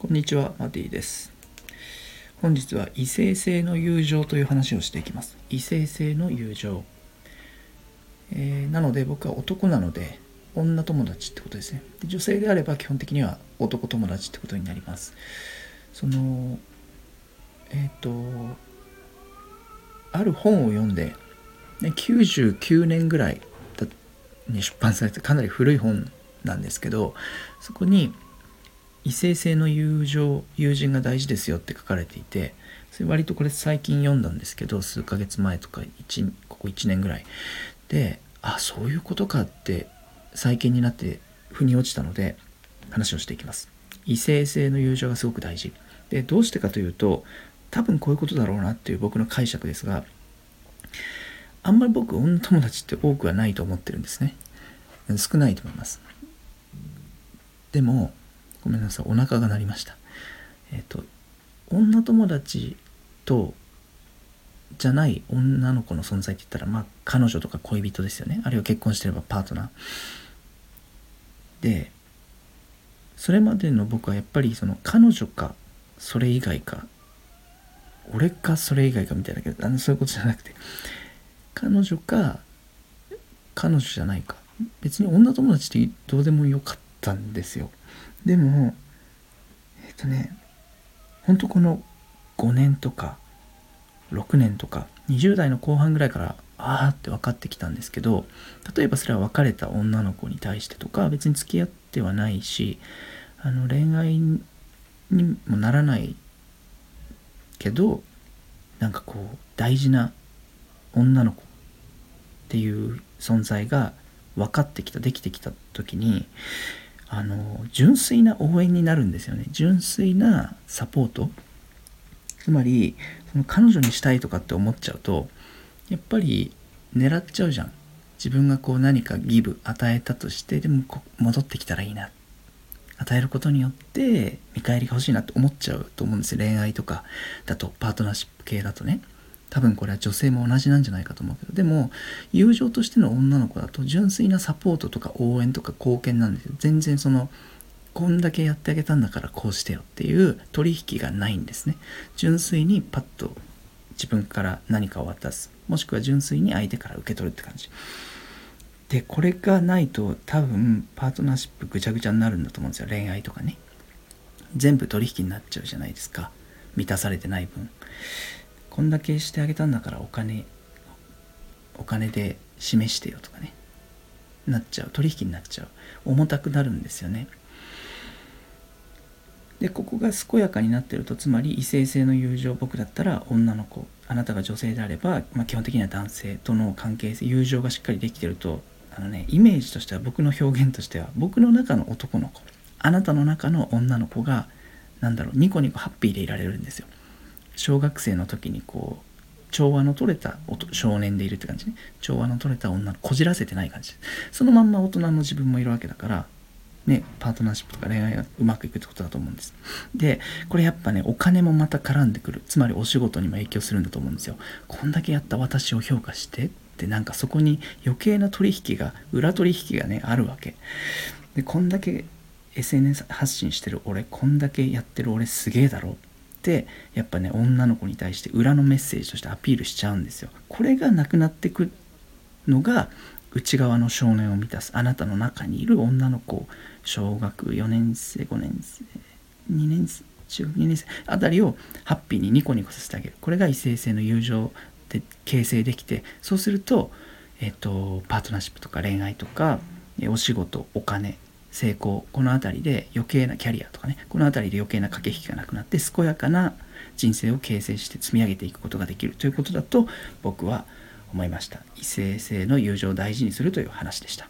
こんにちは、マティです。本日は異性性の友情という話をしていきます。異性性の友情。えー、なので僕は男なので女友達ってことですねで。女性であれば基本的には男友達ってことになります。その、えっ、ー、と、ある本を読んで、ね、99年ぐらいに出版されてかなり古い本なんですけどそこに異性性の友情友人が大事ですよって書かれていてそれ割とこれ最近読んだんですけど数ヶ月前とか1ここ1年ぐらい。であそういうことかって最近になって腑に落ちたので話をしていきます。異性性の友情がすごく大事。でどうしてかというと多分こういうことだろうなっていう僕の解釈ですがあんまり僕女友達って多くはないと思ってるんですね。少ないと思います。でもごめんなさいお腹が鳴りました。えっ、と女友達とじゃない女の子の存在って言ったらまあ彼女とか恋人ですよね。あるいは結婚してればパートナー。でそれまでの僕はやっぱりその彼女かそれ以外か俺かそれ以外かみたいだけどあのそういうことじゃなくて彼女か彼女じゃないか。別に女友達ってどうでもよかったんですよ。でもえっ、とねほんとこの5年とか6年とか20代の後半ぐらいからああって分かってきたんですけど例えばそれは別れた女の子に対してとか別に付き合ってはないしあの恋愛にもならないけどなんかこう大事な女の子っていう存在が分かってきたできてきた時にあの純粋な応援になるんですよね。純粋なサポート。つまりその彼女にしたいとかって思っちゃうとやっぱり狙っちゃうじゃん。自分がこう何かギブ与えたとしてでも戻ってきたらいいな。与えることによって見返りが欲しいなって思っちゃうと思うんですよ。恋愛とかだとパートナーシップ系だとね。多分これは女性も同じなんじゃないかと思うけどでも友情としての女の子だと純粋なサポートとか応援とか貢献なんですよ。全然そのこんだけやってあげたんだからこうしてよっていう取引がないんですね。純粋にパッと自分から何かを渡す。もしくは純粋に相手から受け取るって感じ。でこれがないと多分パートナーシップぐちゃぐちゃになるんだと思うんですよ。恋愛とかね。全部取引になっちゃうじゃないですか。満たされてない分。こんだけしてあげたんだからお金お金で示してよとかね。なっちゃう。取引になっちゃう。重たくなるんですよね。でここが健やかになってるとつまり異性性の友情僕だったら女の子あなたが女性であれば、まあ、基本的には男性との関係性友情がしっかりできてるとあのねイメージとしては僕の表現としては僕の中の男の子あなたの中の女の子が何だろうニコニコハッピーでいられるんですよ。小学生の時にこう調和の取れた少年でいるって感じね。調和の取れた女こじらせてない感じ。そのまんま大人の自分もいるわけだからねパートナーシップとか恋愛がうまくいくってことだと思うんです。でこれやっぱねお金もまた絡んでくる。つまりお仕事にも影響するんだと思うんですよ。こんだけやった私を評価してってなんかそこに余計な取引が裏取引がねあるわけ。でこんだけ SNS 発信してる俺こんだけやってる俺すげえだろってやっぱね女の子に対して裏のメッセージとしてアピールしちゃうんですよ。これがなくなってくのが内側の少年を満たすあなたの中にいる女の子。小学4年生5年生2年生中学2年生あたりをハッピーにニコニコさせてあげる。これが異性性の友情で形成できてそうすると,、えっとパートナーシップとか恋愛とかお仕事お金成功。この辺りで余計なキャリアとかねこの辺りで余計な駆け引きがなくなって健やかな人生を形成して積み上げていくことができるということだと僕は思いました。異性性の友情を大事にするという話でした。